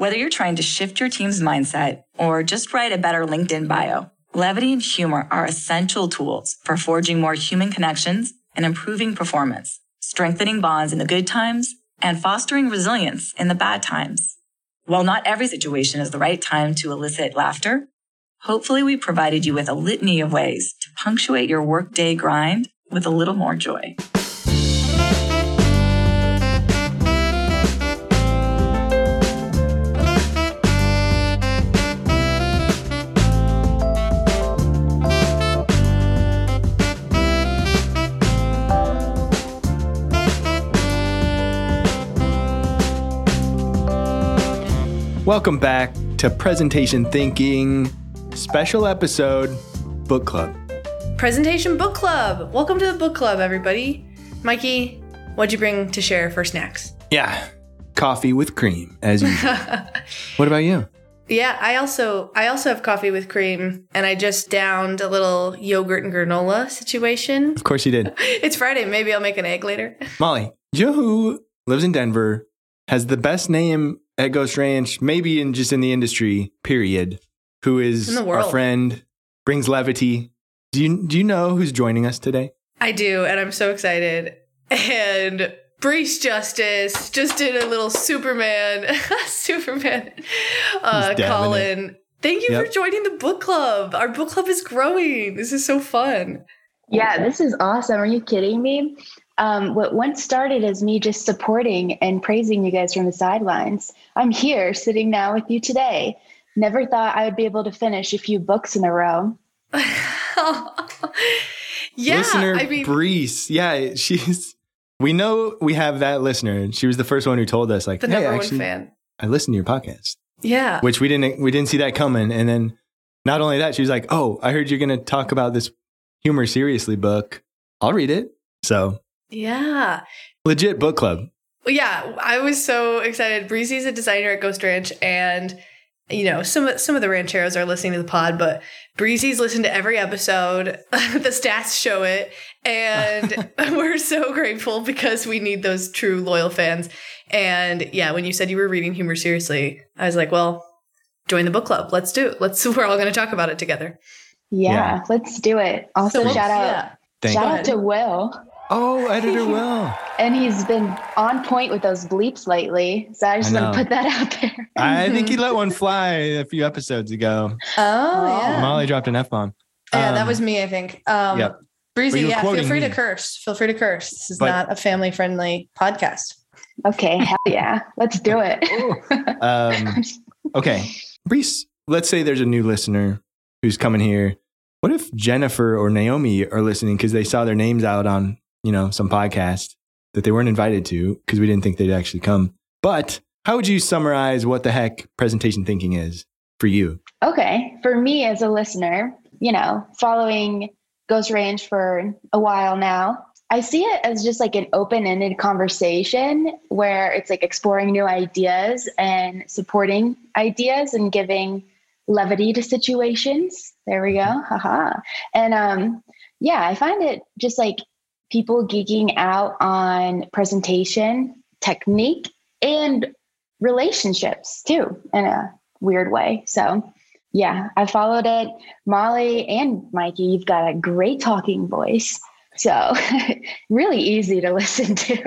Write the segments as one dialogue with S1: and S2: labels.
S1: Whether you're trying to shift your team's mindset or just write a better LinkedIn bio, levity and humor are essential tools for forging more human connections and improving performance, strengthening bonds in the good times, and fostering resilience in the bad times. While not every situation is the right time to elicit laughter, hopefully we provided you with a litany of ways to punctuate your workday grind with a little more joy.
S2: Welcome back to Presentation Thinking, special episode Book Club.
S3: Presentation Book Club. Welcome to the book club, everybody. Mikey, what'd you bring to share for snacks?
S2: Yeah, coffee with cream, as usual. what about you?
S3: Yeah, I also I also have coffee with cream, and I just downed a little yogurt and granola situation.
S2: Of course you did.
S3: It's Friday. Maybe I'll make an egg later.
S2: Molly, you know who lives in Denver, has the best name at Ghost Ranch, maybe in just in the industry, period, who is
S3: In the
S2: our friend, brings levity. Do you do you know who's joining us today?
S3: I do, and I'm so excited. And Brees Justice just did a little Superman, Superman uh,
S2: He's dabbing
S3: call
S2: it.
S3: Thank you
S2: Yep.
S3: for joining the book club. Our book club is growing. This is so fun.
S4: Yeah, this is awesome. Are you kidding me? Um, what once started as me just supporting and praising you guys from the sidelines, I'm here sitting now with you today. Never thought I would be able to finish a few books in a row.
S3: yeah,
S2: listener
S3: I mean,
S2: Brees. Yeah, she's. We know we have that listener. She was the first one who told us, like,
S3: the
S2: "Hey,
S3: number
S2: actually,
S3: one fan.
S2: I listened to your podcast,"
S3: Yeah.
S2: which we didn't we didn't see that coming. And then, not only that, she was like, "Oh, I heard you're going to talk about this humor seriously book. I'll read it." So
S3: Yeah.
S2: legit book club.
S3: Yeah, I was so excited. Breezy's a designer at Ghost Ranch, and you know some of some of the rancheros are listening to the pod, but Breezy's listened to every episode. the stats show it, and we're so grateful because we need those true loyal fans. And yeah, when you said you were reading humor seriously, I was like, well, join the book club. Let's do it. Let's. We're all going to talk about it together.
S4: Yeah,
S2: Yeah.
S4: let's do it. Also,
S3: So,
S4: shout out,
S3: yeah.
S4: Shout out to Will,
S2: Oh, editor Will.
S4: and he's been on point with those bleeps lately. So I just
S2: I
S4: want to put that out there.
S2: I think he let one fly a few episodes ago.
S3: Oh
S4: yeah.
S2: Molly dropped an F bomb.
S3: Yeah, that was me, I think. Um,
S2: yep.
S3: Breezy,
S2: But you were
S3: yeah, feel
S2: quoting
S3: free to curse. Feel free to curse. This is
S2: But-
S3: not a family friendly podcast.
S4: Okay, hell yeah, let's do it.
S2: Um, okay, Brees. Let's say there's a new listener who's coming here. What if Jennifer or Naomi are listening because they saw their names out on you know some podcast that they weren't invited to because we didn't think they'd actually come. But how would you summarize what the heck presentation thinking is for you?
S4: Okay. For me as a listener, you know, following Ghost Ranch for a while now, I see it as just like an open ended conversation where it's like exploring new ideas and supporting ideas and giving levity to situations. There we go. Haha. And um, yeah, I find it just like people geeking out on presentation, technique, and relationships too, in a weird way. So yeah, I followed it. Molly and Mikey, you've got a great talking voice. So really easy to listen to.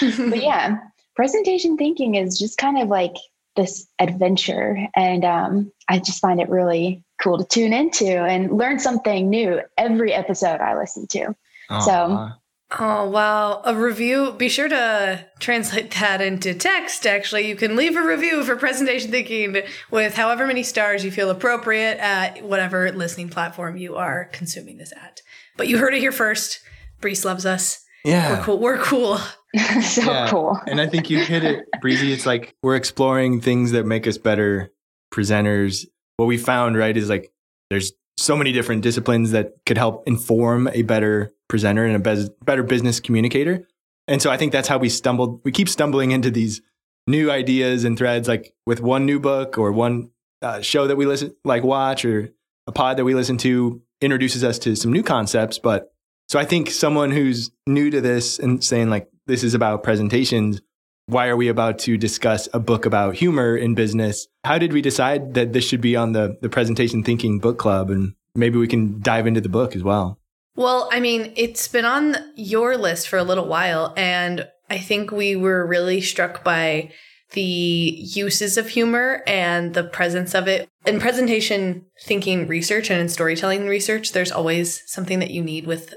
S4: but yeah, presentation thinking is just kind of like this adventure. And um, I just find it really cool to tune into and learn something new every episode I listen to. So-
S2: Aw.
S3: Oh, wow. A review. Be sure to translate that into text, actually. You can leave a review for presentation thinking with however many stars you feel appropriate at whatever listening platform you are consuming this at. But you heard it here first. Brees loves us.
S2: yeah,
S3: We're cool. We're cool.
S4: so
S2: Yeah.
S4: cool.
S2: and I think you hit it, Breezy. It's like we're exploring things that make us better presenters. What we found, right, is like there's so many different disciplines that could help inform a better presenter and a bez- better business communicator. And so I think that's how we stumbled. We keep stumbling into these new ideas and threads, like with one new book or one uh, show that we listen, like watch, or a pod that we listen to introduces us to some new concepts. But so I think someone who's new to this and saying like this is about presentations why are we about to discuss a book about humor in business? How did we decide that this should be on the, the presentation thinking book club? And maybe we can dive into the book as well.
S3: Well, I mean, it's been on your list for a little while, and I think we were really struck by the uses of humor and the presence of it. In presentation thinking research and in storytelling research, there's always something that you need with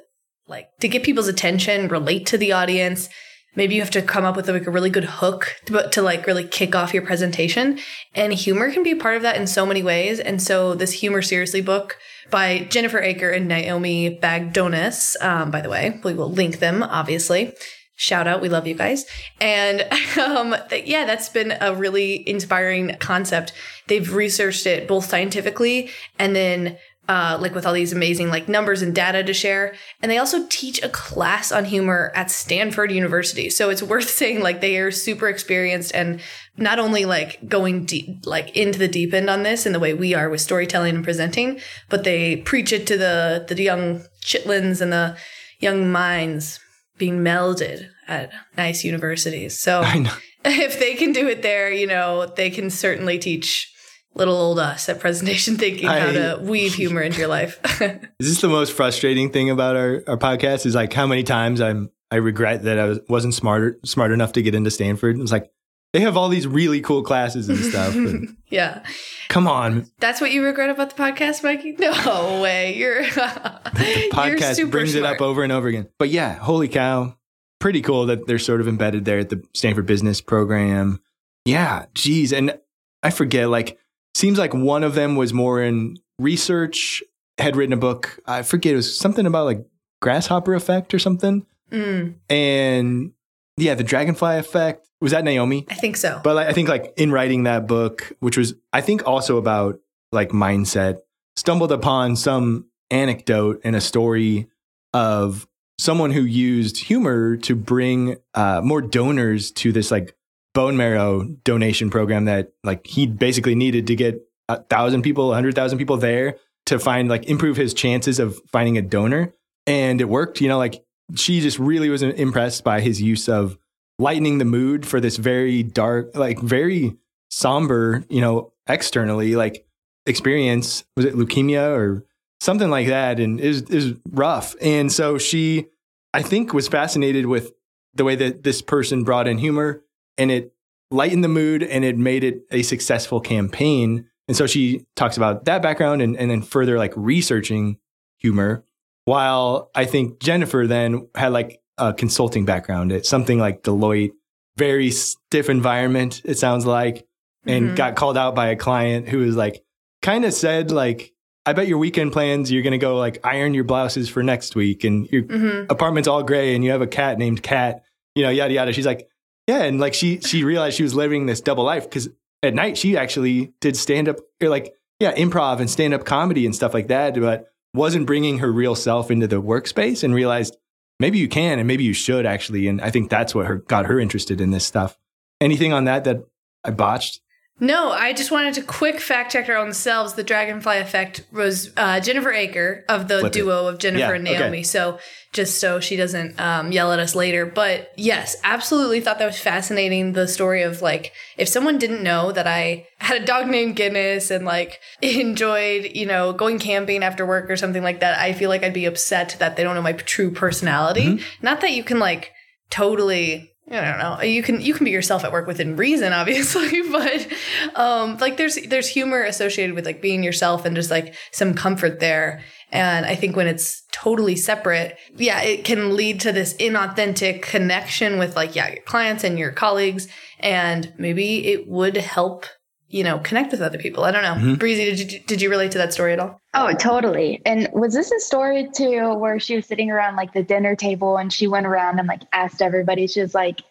S3: like to get people's attention, relate to the audience. Maybe you have to come up with like a really good hook to, to like really kick off your presentation. And humor can be part of that in so many ways. And so this Humor Seriously book by Jennifer Aaker and Naomi Bagdonas, um, by the way, we will link them obviously. Shout out we love you guys. And um, th- yeah that's been a really inspiring concept. They've researched it both scientifically and then uh, like with all these amazing like numbers and data to share. And they also teach a class on humor at stanford university. So it's worth saying like they are super experienced and not only like going deep like into the deep end on this in the way we are with storytelling and presenting but they preach it to the the young chitlins and the young minds being melded at nice universities. So if they can do it there, you know, they can certainly teach little old uh, us at presentation thinking I, how to weave humor into your life.
S2: is this the most frustrating thing about our, our podcast? Is like how many times I'm I regret that I was, wasn't smarter smart enough to get into Stanford. It's like they have all these really cool classes and stuff. And
S3: yeah.
S2: Come on.
S3: That's what you regret about the podcast, Mikey? No way. You're
S2: the podcast you're brings smart. it up over and over again. But yeah, holy cow. Pretty cool that they're sort of embedded there at the Stanford Business Program. Yeah, geez. And I forget, like, seems like one of them was more in research, had written a book. I forget, it was something about like grasshopper effect or something. Mm. And yeah, the dragonfly effect. Was that Naomi?
S3: I think so.
S2: But like, I think like in writing that book, which was I think also about like mindset, stumbled upon some anecdote and a story of someone who used humor to bring uh, more donors to this like bone marrow donation program that like he basically needed to get a thousand people, a hundred thousand people there to find like improve his chances of finding a donor. And it worked, you know, like she just really was impressed by his use of lightening the mood for this very dark, like very somber, you know, externally, like experience. Was it leukemia or something like that? And is is rough. And so she, I think, was fascinated with the way that this person brought in humor and it lightened the mood and it made it a successful campaign. And so she talks about that background and, and then further like researching humor. While I think Jennifer then had like a consulting background at something like Deloitte, very stiff environment, it sounds like, and mm-hmm. got called out by a client who was like, kind of said, like, I bet your weekend plans, you're going to go like iron your blouses for next week and your mm-hmm. apartment's all gray and you have a cat named Cat, you know, yada, yada. She's like, yeah. And like she, she realized she was living this double life because at night she actually did stand up or like, yeah, improv and stand up comedy and stuff like that, but wasn't bringing her real self into the workspace and realized maybe you can and maybe you should actually. And I think that's what her, got her interested in this stuff. Anything on that that I botched?
S3: No, I just wanted to quick fact check our own selves. The dragonfly effect was uh, Jennifer Aaker of the Flip duo it. of Jennifer yeah, and Naomi. Okay. So just so she doesn't um, yell at us later. But yes, absolutely thought that was fascinating. The story of like, if someone didn't know that I had a dog named Guinness and like enjoyed, you know, going camping after work or something like that, I feel like I'd be upset that they don't know my true personality. Mm-hmm. Not that you can like totally I don't know. You can you can be yourself at work within reason, obviously, but um, like there's there's humor associated with like being yourself and just like some comfort there. And I think when it's totally separate, yeah, it can lead to this inauthentic connection with like yeah your clients and your colleagues, and maybe it would help you know connect with other people. I don't know. Mm-hmm. Breezy, did you did you relate to that story at all?
S4: Oh, totally. And was this a story too where she was sitting around like the dinner table and she went around and like asked everybody, she was like,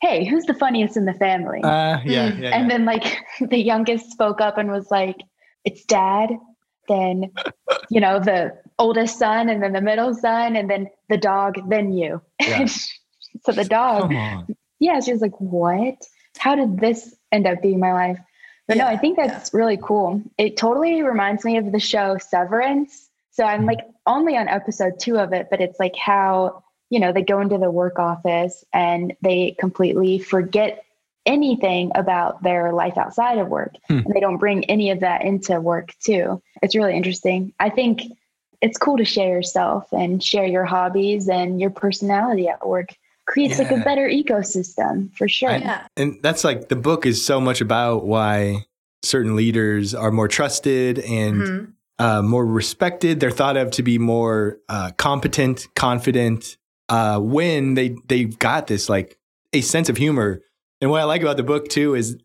S4: Hey, who's the funniest in the family?
S2: Uh, yeah,
S4: yeah, And then like the youngest spoke up and was like, It's dad, then you know, the oldest son, and then the middle son, and then the dog, then you. Yeah. so the dog, yeah, she was like, What? How did this end up being my life? But yeah, no, I think that's yeah. really cool. It totally reminds me of the show Severance. So I'm like only on episode two of it, but it's like how, you know, they go into the work office and they completely forget anything about their life outside of work.
S2: Hmm.
S4: And they don't bring any of that into work too. It's really interesting. I think it's cool to share yourself and share your hobbies and your personality at work. Creates like a better ecosystem for sure.
S3: Yeah.
S2: And that's like the book is so much about why certain leaders are more trusted and
S3: Mhm.
S2: uh, more respected. They're thought of to be more uh, competent, confident uh, when they they've got this like a sense of humor. And what I like about the book too is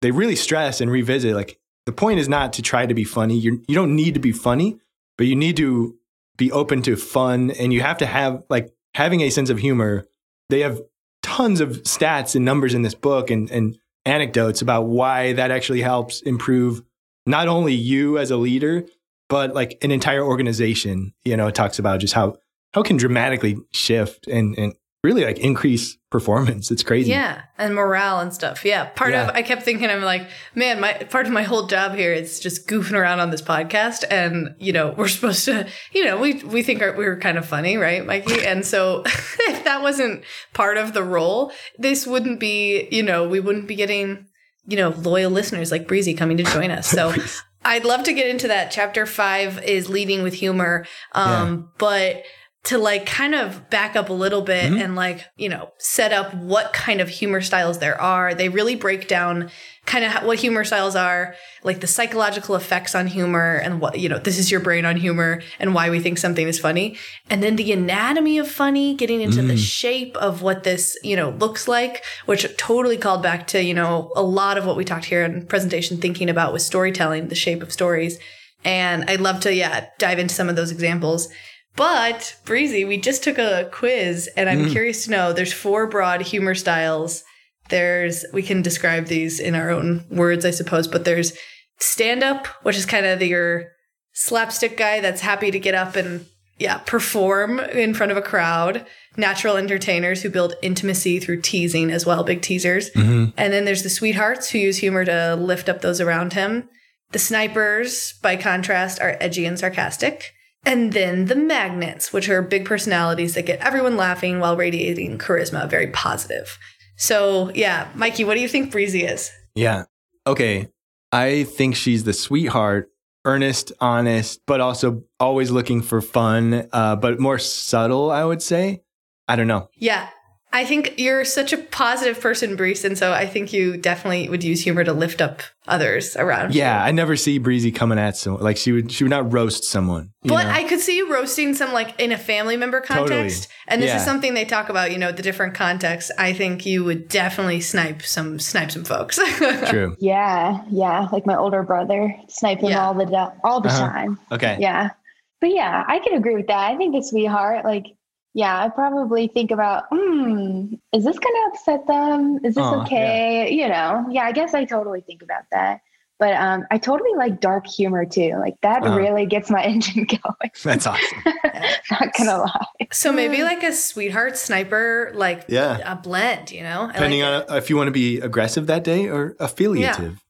S2: they really stress and revisit like the point is not to try to be funny. You you don't need to be funny, but you need to be open to fun, and you have to have like having a sense of humor. They have tons of stats and numbers in this book and and anecdotes about why that actually helps improve not only you as a leader but like an entire organization. You know it talks about just how how can dramatically shift and and really like increase performance it's crazy
S3: Yeah, and morale and stuff. Yeah, part
S2: Yeah.
S3: of I kept thinking I'm like, man, my part of my whole job here is just goofing around on this podcast, and you know we're supposed to, you know, we we think our, we were kind of funny, right, Mikey? And so if that wasn't part of the role, this wouldn't be, you know, we wouldn't be getting, you know, loyal listeners like Breezy coming to join us. So. I'd love to get into that. Chapter five is leading with humor. Um, but to like kind of back up a little bit
S2: Mhm.
S3: and like, you know, set up what kind of humor styles there are. They really break down kind of what humor styles are, like the psychological effects on humor and what, you know, this is your brain on humor and why we think something is funny. And then the anatomy of funny, getting into the
S2: Mm.
S3: shape of what this, you know, looks like, which totally called back to, you know, a lot of what we talked here in presentation thinking about with storytelling, the shape of stories. And I'd love to, yeah, dive into some of those examples. But Breezy, we just took a quiz and I'm
S2: Mm.
S3: curious to know there's four broad humor styles. There's we can describe these in our own words, I suppose, but there's stand up, which is kind of your slapstick guy that's happy to get up and yeah, perform in front of a crowd. Natural entertainers who build intimacy through teasing as well, big teasers.
S2: Mhm.
S3: And then there's the sweethearts who use humor to lift up those around him. The snipers, by contrast, are edgy and sarcastic. And then the magnets, which are big personalities that get everyone laughing while radiating charisma, very positive. So, yeah, Mikey, what do you think Breezy is?
S2: yeah. Okay. I think she's the sweetheart earnest honest but also always looking for fun uh, but more subtle i would say. I don't know.
S3: Yeah, I think you're such a positive person, Breeze, and so I think you definitely would use humor to lift up others around.
S2: yeah
S3: you.
S2: i never see breezy coming at someone like she would she would not roast someone
S3: But
S2: know?
S3: I could see you roasting some like in a family member
S2: Totally.
S3: context. And this
S2: Yeah.
S3: is something they talk about, you know, the different contexts. I think you would definitely snipe some snipe some folks.
S2: true
S4: Yeah, yeah, like my older brother, snipe him
S3: Yeah.
S4: all the all the
S2: Uh-huh.
S4: time.
S2: okay
S4: Yeah, but yeah, I can agree with that. I think the sweetheart, like, yeah, I probably think about, hmm, is this gonna upset them? Is this
S2: Aw,
S4: okay? You know, yeah, I guess I totally think about that. But um, I totally like dark humor too. Like that
S2: Uh-huh.
S4: really gets my engine going.
S2: that's awesome
S4: Not gonna lie.
S3: so maybe like a sweetheart sniper, like
S2: Yeah.
S3: a blend, you know?
S2: Depending
S3: like
S2: on if you want to be aggressive that day or affiliative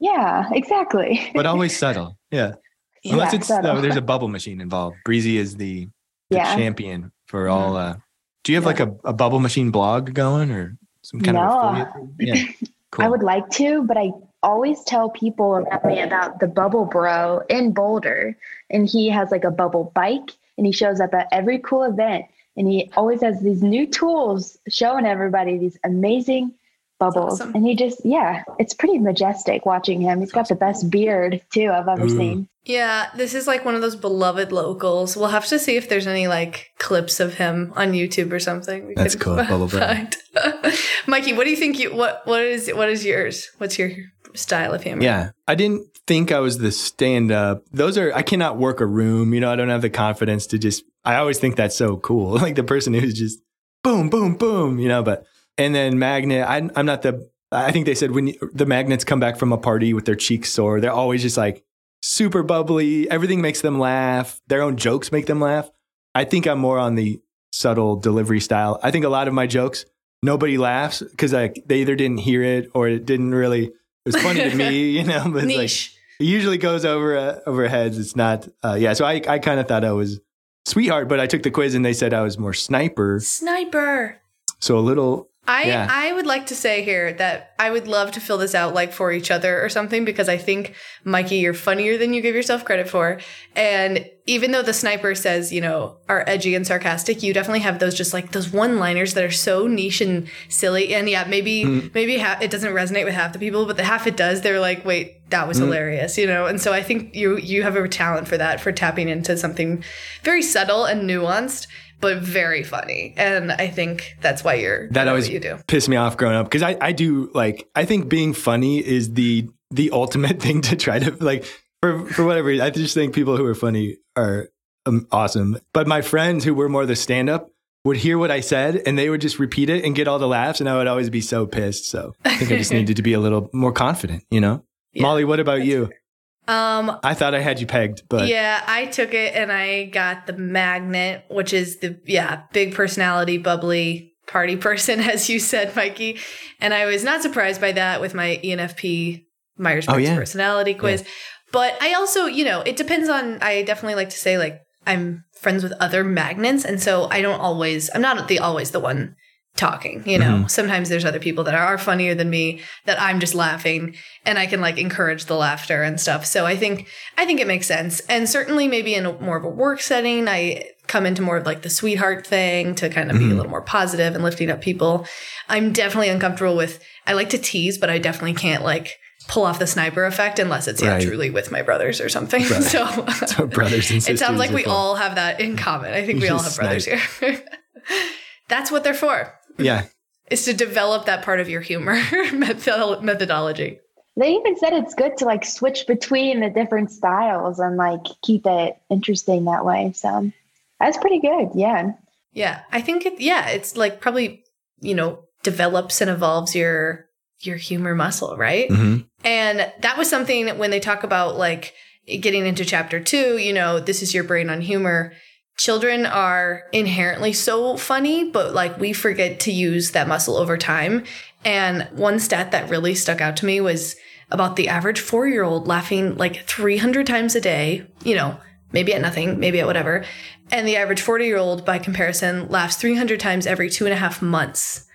S4: Yeah, exactly.
S2: but always subtle yeah
S3: Yeah,
S2: unless it's
S4: subtle.
S2: no, there's a bubble machine involved breezy is the, the
S4: Yeah.
S2: champion for all uh do you have like a, a bubble machine blog going or some kind
S4: No.
S2: of affiliate yeah cool
S4: I would like to, but I always tell people around me about the Bubble Bro in Boulder. And he has like a bubble bike and he shows up at every cool event. And he always has these new tools showing everybody these amazing bubbles.
S3: awesome.
S4: And he just, yeah, it's pretty majestic watching him. He's got the best beard too I've ever
S2: Ooh.
S4: seen.
S3: Yeah, this is like one of those beloved locals. We'll have to see if there's any like clips of him on YouTube or something. we
S2: That's cool, Bubble Bro.
S3: find. Mikey, what do you think you what what is what is yours? What's your style of humor?
S2: Yeah. I didn't think I was the stand up. Those are, I cannot work a room. You know, I don't have the confidence to just, I always think that's so cool. Like the person who's just boom, boom, boom, you know, but, and then magnet, I, I'm not the, I think they said when you, the magnets come back from a party with their cheeks sore, they're always just like super bubbly. Everything makes them laugh. Their own jokes make them laugh. I think I'm more on the subtle delivery style. I think a lot of my jokes, nobody laughs because like they either didn't hear it or it didn't really, it was funny to me, you know, but it's like, it usually goes over uh, over heads. It's not, uh, yeah. So I, I kind of thought I was sweetheart, but I took the quiz and they said I was more sniper.
S3: Sniper.
S2: So a little,
S3: I
S2: Yeah.
S3: I would like to say here that I would love to fill this out like for each other or something because I think Mikey, you're funnier than you give yourself credit for. And even though the sniper says, you know, are edgy and sarcastic, you definitely have those just like those one-liners that are so niche and silly. And yeah, maybe hmm. maybe ha- it doesn't resonate with half the people, but the half it does, they're like, wait, that was hmm. hilarious, you know. And so I think you you have a talent for that, for tapping into something very subtle and nuanced. But very funny, and I think that's why you're
S2: that always
S3: you do.
S2: pissed me off growing up because I, I do like I think being funny is the the ultimate thing to try to like for for whatever reason. I just think people who are funny are um, awesome. But my friends who were more the stand up would hear what I said and they would just repeat it and get all the laughs and I would always be so pissed. So I think I just needed to be a little more confident, you know.
S3: Yeah,
S2: Molly, what about you?
S3: Um,
S2: I thought I had you pegged, but
S3: yeah, I took it and I got the magnet, which is the yeah big personality, bubbly party person, as you said, Mikey. And I was not surprised by that with my ENFP Myers Briggs
S2: Oh, yeah.
S3: personality quiz. But I also, you know, it depends on. I definitely like to say like I'm friends with other magnets, and so I don't always. I'm not the always the one talking you know?
S2: Mhm.
S3: sometimes there's other people that are funnier than me that i'm just laughing and i can like encourage the laughter and stuff. So i think i think it makes sense. And certainly maybe in a, more of a work setting i come into more of like the sweetheart thing to kind of be a
S2: Mhm.
S3: little more positive and lifting up people. I'm definitely uncomfortable with i like to tease but i definitely can't like pull off the sniper effect unless it's yeah truly with my brothers or something.
S2: Right.
S3: so
S2: So brothers and sisters it
S3: sounds like we
S2: fun.
S3: all have that in common. I think we all have brothers here. That's what they're for
S2: Yeah.
S3: is to develop that part of your humor methodology.
S4: They even said it's good to like switch between the different styles and like keep it interesting that way. So that's pretty good. Yeah.
S3: Yeah, I think it. Yeah, it's like probably you know develops and evolves your your humor muscle, right?
S2: hmm
S3: And that was something when they talk about like getting into chapter two. You know, this is your brain on humor. Children are inherently so funny, but like we forget to use that muscle over time. And one stat that really stuck out to me was about the average four year old laughing like 300 times a day, you know, maybe at nothing, maybe at whatever. And the average 40 year old, by comparison, laughs 300 times every two and a half months,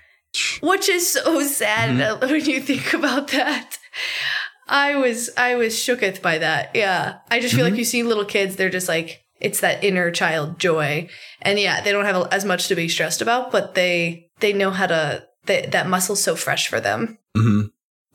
S3: which is so sad uh, when you think about that. I was I was shooketh by that. Yeah. I just feel like you see little kids, they're just like it's that inner child joy. And yeah, they don't have as much to be stressed about, but they they know how to they, that muscle's so fresh for them.
S2: hmm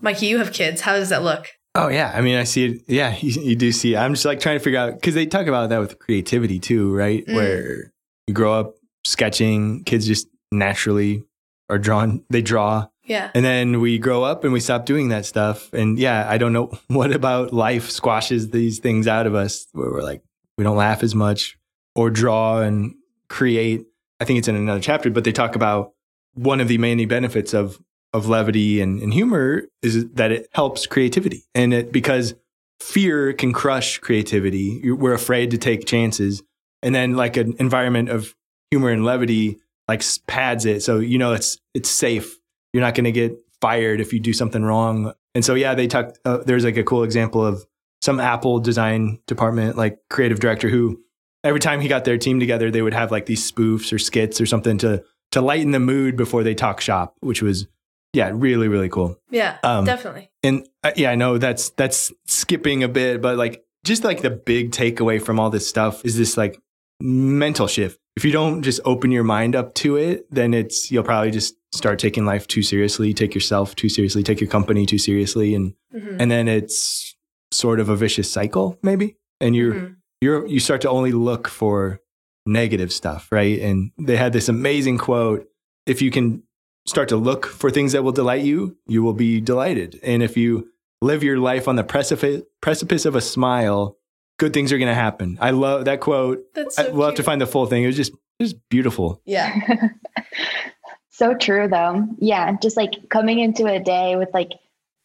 S3: Mikey, you have kids. How does that look?
S2: Oh yeah, I mean, I see it. Yeah, you, you do see. It. I'm just like trying to figure out because they talk about that with creativity too, right?
S3: Mm.
S2: Where you grow up sketching, kids just naturally are drawn. They draw,
S3: Yeah.
S2: and then we grow up and we stop doing that stuff. And yeah, I don't know what about life squashes these things out of us where we're like we don't laugh as much or draw and create. I think it's in another chapter, but they talk about one of the many benefits of of levity and, and humor is that it helps creativity. And it because fear can crush creativity. We're afraid to take chances. And then like an environment of humor and levity like pads it. So you know it's it's safe. You're not going to get fired if you do something wrong. And so yeah, they talked uh, there's like a cool example of some Apple design department like creative director who every time he got their team together they would have like these spoofs or skits or something to to lighten the mood before they talk shop, which was yeah, really really cool.
S3: Yeah.
S2: Um,
S3: definitely.
S2: And uh, yeah, I know that's that's skipping a bit, but like just like the big takeaway from all this stuff is this like mental shift. If you don't just open your mind up to it, then it's you'll probably just start taking life too seriously, take yourself too seriously, take your company too seriously, and
S3: Mhm.
S2: and then it's sort of a vicious cycle, maybe. And you're
S3: Mhm.
S2: you're you start to only look for negative stuff, right? And they had this amazing quote: "If you can start to look for things that will delight you, you will be delighted. And if you live your life on the precipice precipice of a smile, good things are going to happen." I love that quote.
S3: That's
S2: I,
S3: so
S2: we'll have to find the full thing. It was just it was beautiful.
S3: Yeah.
S4: So true though. Yeah. Just like coming into a day with like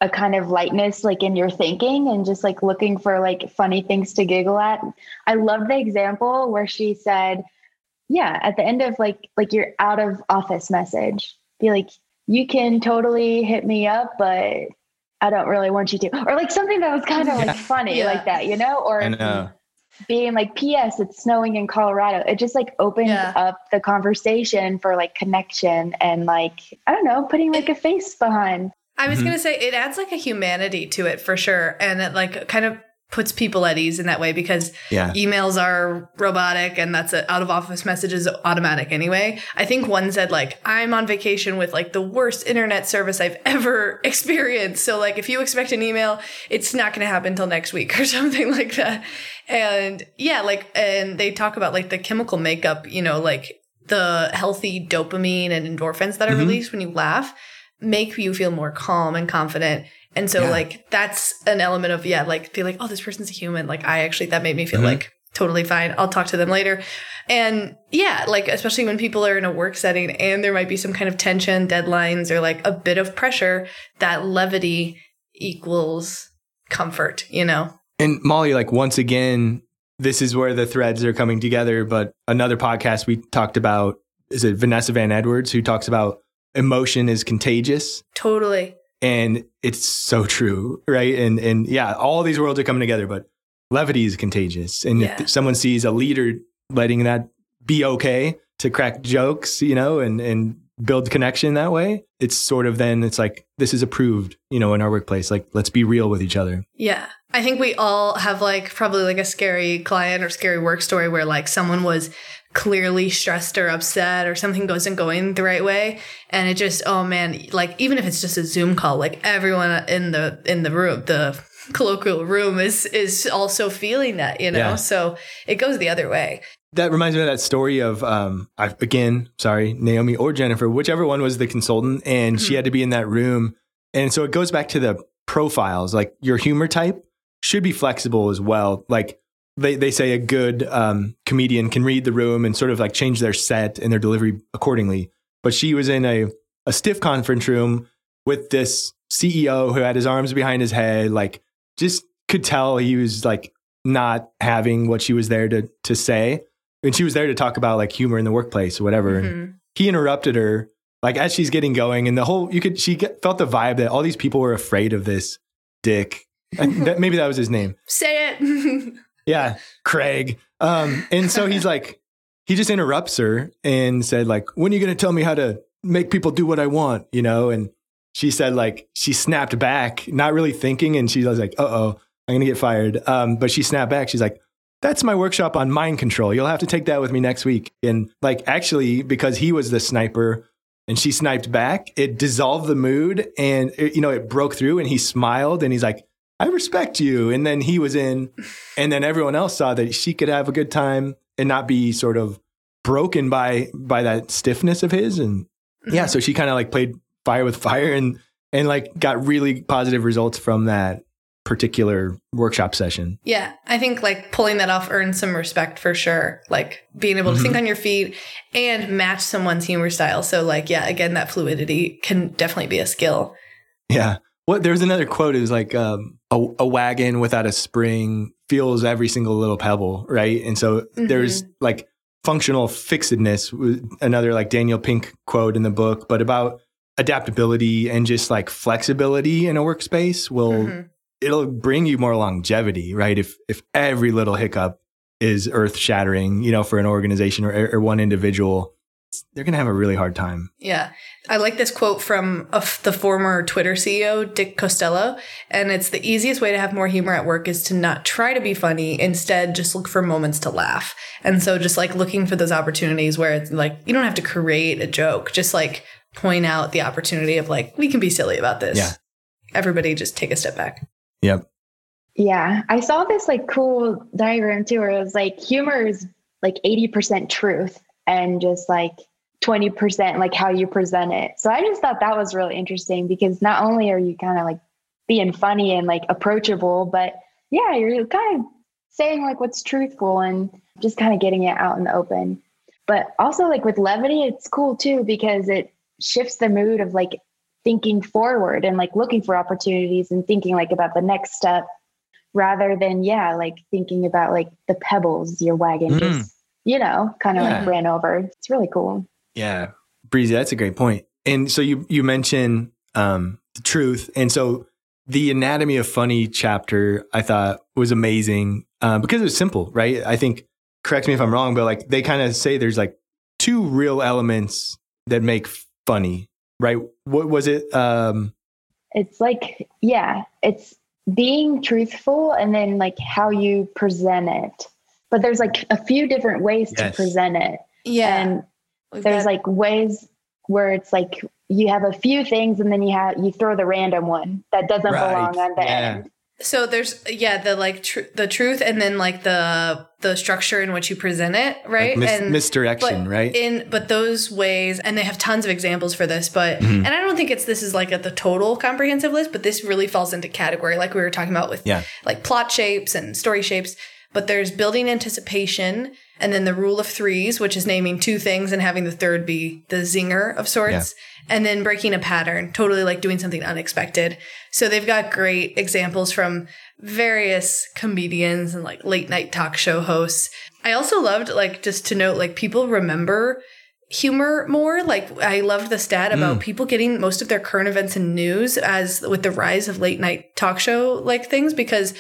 S4: a kind of lightness like in your thinking and just like looking for like funny things to giggle at. I love the example where she said, yeah, at the end of like like your out of office message, be like, you can totally hit me up, but I don't really want you to. Or like something that was kind of
S2: Yeah.
S4: like funny
S3: Yeah.
S4: like that, you know? Or
S2: I know.
S4: being like, P.S. It's snowing in Colorado. It just like opens
S3: Yeah.
S4: up the conversation for like connection and like I don't know, putting like a face behind.
S3: I was
S2: Mhm.
S3: gonna say it adds like a humanity to it for sure, and it like kind of puts people at ease in that way because
S2: Yeah.
S3: emails are robotic and that's a out of office messages automatic anyway. I think one said like I'm on vacation with like the worst internet service I've ever experienced. So like if you expect an email, it's not going to happen until next week or something like that. And yeah, like and they talk about like the chemical makeup, you know, like the healthy dopamine and endorphins that are
S2: Mhm.
S3: released when you laugh make you feel more calm and confident. And so
S2: Yeah.
S3: like that's an element of yeah, like be like, oh, this person's a human. Like I actually that made me feel
S2: Mhm.
S3: like totally fine. I'll talk to them later. And yeah, like especially when people are in a work setting and there might be some kind of tension, deadlines, or like a bit of pressure, that levity equals comfort, you know?
S2: And Molly, like once again, this is where the threads are coming together. But another podcast we talked about is it Vanessa Van Edwards who talks about emotion is contagious.
S3: Totally.
S2: And it's so true, right? And and yeah, all these worlds are coming together, but levity is contagious. And
S3: Yeah.
S2: if someone sees a leader letting that be okay to crack jokes, you know, and and build connection that way, it's sort of then it's like this is approved, you know, in our workplace. Like let's be real with each other.
S3: Yeah. I think we all have like probably like a scary client or scary work story where like someone was clearly stressed or upset or something wasn't going the right way and it just oh man like even if it's just a zoom call like everyone in the in the room the colloquial room is is also feeling that you know
S2: Yeah.
S3: so it goes the other way
S2: That reminds me of that story of um I again, sorry, Naomi or Jennifer, whichever one was the consultant and she
S3: Mhm.
S2: had to be in that room. And so it goes back to the profiles, like your humor type should be flexible as well. Like they, they say a good um, comedian can read the room and sort of like change their set and their delivery accordingly. But she was in a, a stiff conference room with this CEO who had his arms behind his head, like just could tell he was like not having what she was there to to say. And she was there to talk about like humor in the workplace or whatever. And
S3: Mhm.
S2: he interrupted her like as she's getting going and the whole you could she get, felt the vibe that all these people were afraid of this dick that, maybe that was his name
S3: say it
S2: yeah craig. Um and so he's like he just interrupts her and said like when are you going to tell me how to make people do what i want? You know and she said like she snapped back not really thinking and she was like uh-oh i'm going to get fired. Um but she snapped back. She's like that's my workshop on mind control. You'll have to take that with me next week. And like actually because he was the sniper and she sniped back it dissolved the mood and it, you know it broke through and he smiled and he's like i respect you and then he was in and then everyone else saw that she could have a good time and not be sort of broken by by that stiffness of his and yeah so she kind of like played fire with fire and and like got really positive results from that particular workshop session
S3: Yeah, I think like pulling that off earns some respect for sure. Like being able to think mm-hmm. on your feet and match someone's humor style. So like, yeah, again, that fluidity can definitely be a skill.
S2: yeah what there was another quote it was like um, a, a wagon without a spring feels every single little pebble right? And so there's like functional fixedness another like daniel pink quote in the book but about adaptability and just like flexibility in a workspace will
S3: Mhm.
S2: it'll bring you more longevity right? If if every little hiccup is earth shattering you know for an organization or, or one individual they're gonna have a really hard time
S3: Yeah. I like this quote from a f the former Twitter CEO, Dick Costolo. And it's the easiest way to have more humor at work is to not try to be funny. Instead, just look for moments to laugh. And so just like looking for those opportunities where it's like, you don't have to create a joke, just like point out the opportunity of like, we can be silly about this.
S2: Yeah.
S3: Everybody just take a step back.
S2: yep
S4: Yeah, I saw this like cool diagram too, where it was like humor is like 80% truth and just like 20% like how you present it. So I just thought that was really interesting because not only are you kind of like being funny and like approachable, but yeah, you're kind of saying like what's truthful and just kind of getting it out in the open. But also like with levity, it's cool too because it shifts the mood of like thinking forward and like looking for opportunities and thinking like about the next step rather than yeah like thinking about like the pebbles your wagon
S2: Mm.
S4: just you know kind of
S2: Yeah.
S4: like ran over it's really cool
S2: Yeah, Breezy, that's a great point. And so you you mentioned um, the truth, and so the anatomy of funny chapter I thought was amazing. uh, because it was simple, right? I think, correct me if I'm wrong, but like they kind of say there's like two real elements that make funny, right? What was it? Um,
S4: it's like, yeah, it's being truthful and then like how you present it. But there's like a few different ways yes. to present it.
S3: Yeah.
S4: And We've there's got- like ways where it's like you have a few things and then you have you throw the random one that doesn't right. belong on the yeah. end.
S3: So there's yeah the like tr- the truth and then like the the structure in which you present it right
S2: like mis- and misdirection right
S3: in but those ways and they have tons of examples for this but mm-hmm. and I don't think it's this is like at the total comprehensive list but this really falls into category like we were talking about with
S2: yeah.
S3: like plot shapes and story shapes but there's building anticipation and then the rule of threes, which is naming two things and having the third be the zinger of sorts, yeah. and then breaking a pattern, totally like doing something unexpected. So they've got great examples from various comedians and like late night talk show hosts. I also loved like just to note like people remember humor more. Like I loved the stat about mm. people getting most of their current events and news as with the rise of late night talk show like things because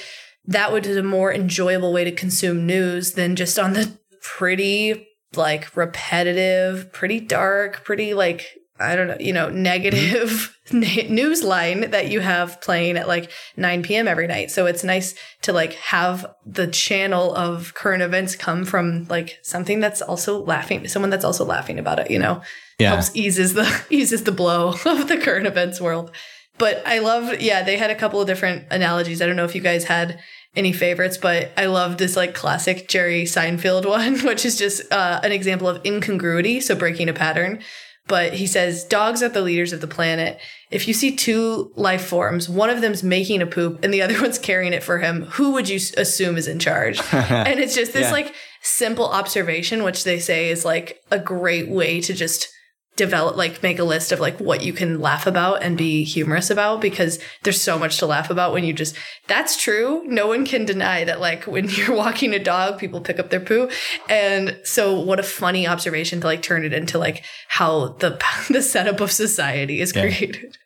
S3: that would be a more enjoyable way to consume news than just on the pretty like repetitive, pretty dark, pretty like I don't know, you know, negative news line that you have playing at like 9 p.m. every night. So it's nice to like have the channel of current events come from like something that's also laughing, someone that's also laughing about it, you know,
S2: yeah.
S3: helps eases the eases the blow of the current events world. But I love, yeah, they had a couple of different analogies. I don't know if you guys had any favorites, but I love this like classic Jerry Seinfeld one, which is just uh, an example of incongruity, so breaking a pattern. But he says dogs are the leaders of the planet. If you see two life forms, one of them's making a poop and the other one's carrying it for him, who would you assume is in charge? and it's just this yeah. like simple observation, which they say is like a great way to just develop like make a list of like what you can laugh about and be humorous about because there's so much to laugh about when you just that's true. No one can deny that like when you're walking a dog people pick up their poo. And so what a funny observation to like turn it into like how the the setup of society is created.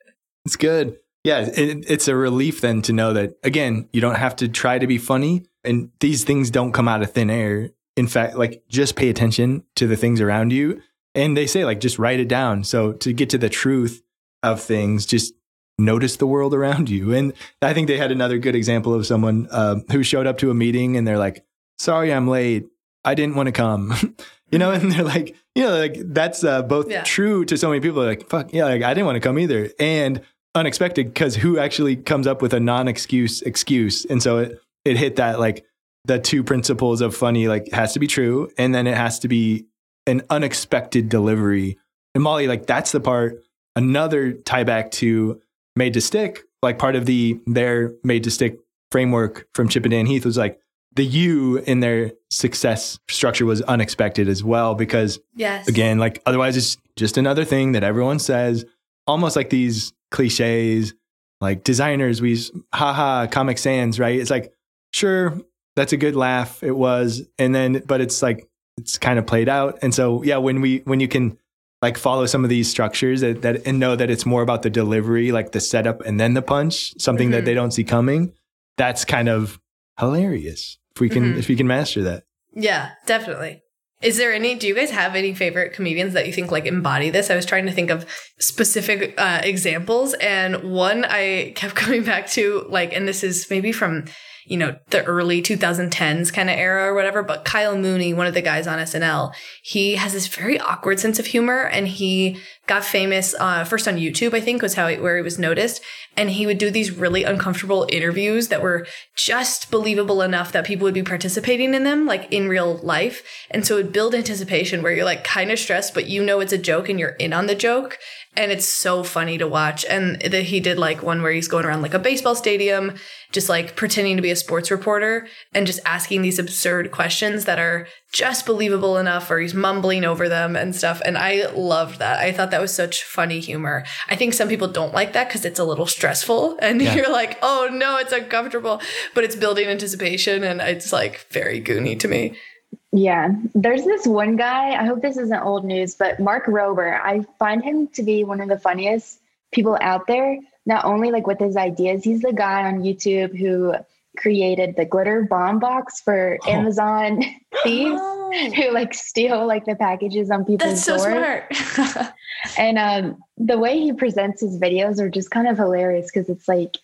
S2: It's good. Yeah it, it's a relief then to know that again you don't have to try to be funny and these things don't come out of thin air. In fact like just pay attention to the things around you and they say, like, just write it down. So to get to the truth of things, just notice the world around you. And I think they had another good example of someone uh, who showed up to a meeting and they're like, sorry, I'm late. I didn't want to come. you know, and they're like, you know, like that's uh, both yeah. true to so many people. Like, fuck, yeah, like I didn't want to come either. And unexpected because who actually comes up with a non excuse excuse? And so it, it hit that like the two principles of funny, like has to be true. And then it has to be an unexpected delivery. And Molly, like that's the part, another tie back to made to stick, like part of the their made to stick framework from Chip and Dan Heath was like the U in their success structure was unexpected as well because
S3: yes.
S2: again, like otherwise it's just another thing that everyone says, almost like these cliches, like designers, we haha, Comic Sans, right? It's like, sure, that's a good laugh. It was. And then, but it's like it's kind of played out. And so, yeah, when we, when you can like follow some of these structures that, that and know that it's more about the delivery, like the setup and then the punch, something mm-hmm. that they don't see coming, that's kind of hilarious if we can, mm-hmm. if we can master that.
S3: Yeah, definitely. Is there any, do you guys have any favorite comedians that you think like embody this? I was trying to think of specific uh, examples and one I kept coming back to like, and this is maybe from you know, the early 2010s kind of era or whatever. But Kyle Mooney, one of the guys on SNL, he has this very awkward sense of humor and he got famous uh, first on YouTube, I think was how he, where he was noticed. And he would do these really uncomfortable interviews that were just believable enough that people would be participating in them, like in real life. And so it would build anticipation where you're like kind of stressed, but you know it's a joke and you're in on the joke and it's so funny to watch. And the, he did like one where he's going around like a baseball stadium, just like pretending to be a sports reporter and just asking these absurd questions that are just believable enough, or he's mumbling over them and stuff. And I loved that. I thought that was such funny humor. I think some people don't like that because it's a little stressful and yeah. you're like, oh no, it's uncomfortable, but it's building anticipation and it's like very goony to me.
S4: Yeah, there's this one guy. I hope this isn't old news, but Mark Rober. I find him to be one of the funniest people out there. Not only like with his ideas, he's the guy on YouTube who created the glitter bomb box for
S2: Oh.
S4: Amazon thieves
S3: Oh,
S4: who like steal like the packages on people's
S3: that's so
S4: doors.
S3: smart.
S4: And um, the way he presents his videos are just kind of hilarious because it's like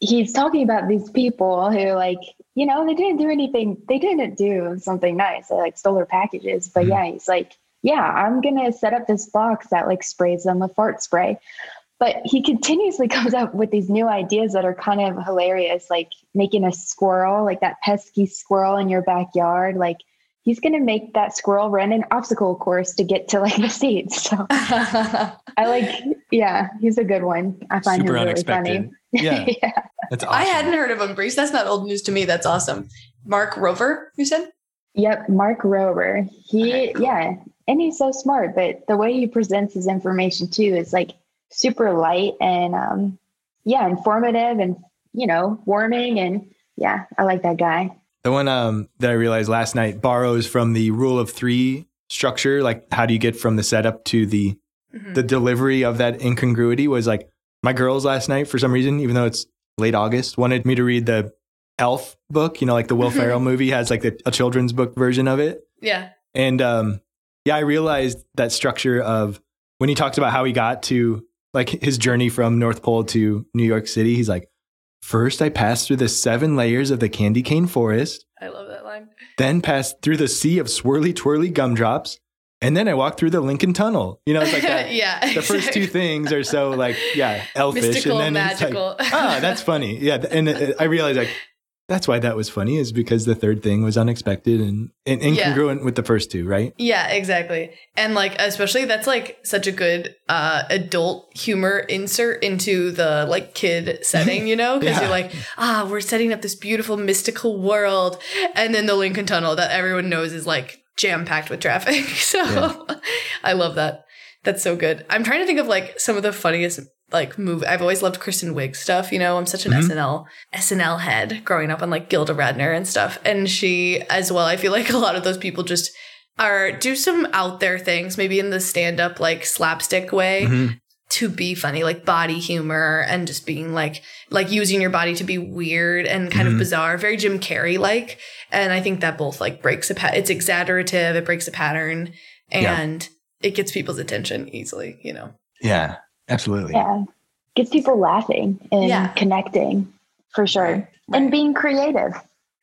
S4: he's talking about these people who, like, you know, they didn't do anything, they didn't do something nice. They like stole their packages. But
S2: Mhm.
S4: yeah, he's like, yeah, I'm going to set up this box that like sprays them with fart spray. But he continuously comes up with these new ideas that are kind of hilarious, like making a squirrel, like that pesky squirrel in your backyard. Like, he's going to make that squirrel run an obstacle course to get to like the seats. So I like, yeah, he's a good one. I find
S2: Super
S4: him really
S2: unexpected.
S4: funny.
S2: Yeah,
S4: yeah.
S2: that's awesome.
S3: I hadn't heard of him, Breeze. That's not old news to me. That's awesome. Mark Rober, you said?
S4: Yep, Mark Rober. He,
S3: Okay, cool.
S4: yeah, and he's so smart. But the way he presents his information too is like super light and, um, yeah, informative and you know, warming and yeah, I like that guy.
S2: The one um, that I realized last night borrows from the rule of three structure. Like, how do you get from the setup to the
S3: Mhm.
S2: the delivery of that incongruity? Was like my girls last night for some reason, even though it's late August, wanted me to read the Elf book. You know, like the Will Ferrell movie has like the, a children's book version of it.
S3: yeah.
S2: And um, yeah, I realized that structure of when he talks about how he got to like his journey from North Pole to New York City. He's like, first I passed through the seven layers of the candy cane forest,
S3: I love that line.
S2: then passed through the sea of swirly twirly gumdrops, and then I walked through the Lincoln Tunnel. You know, it's like that.
S3: yeah.
S2: the first two things are so like yeah elfish
S3: Mystical,
S2: and then
S3: magical.
S2: it's like ah that's funny yeah and i realized like that's why that was funny is because the third thing was unexpected and, and
S3: Yeah.
S2: incongruent with the first two right
S3: Yeah, exactly. And like especially that's like such a good uh adult humor insert into the like kid setting, you know? Because
S2: Yeah.
S3: you're like, ah, we're setting up this beautiful mystical world. And then the Lincoln Tunnel that everyone knows is like jam packed with traffic. So I love that. That's so good. I'm trying to think of like some of the funniest like movie. I've always loved Kristen Wiig stuff. You know, I'm such an
S2: Mhm.
S3: SNL SNL head growing up on like Gilda Radner and stuff. And she as well. I feel like a lot of those people just are do some out there things, maybe in the stand up like slapstick way
S2: Mhm.
S3: to be funny, like body humor and just being like like using your body to be weird and kind
S2: Mhm.
S3: of bizarre, very Jim Carrey like. And I think that both like breaks a pat. It's exaggerative. It breaks a pattern,
S2: Yeah.
S3: and it gets people's attention easily. You know.
S2: yeah absolutely
S4: Yeah. Gets people laughing and
S3: Yeah.
S4: connecting for sure. And being creative.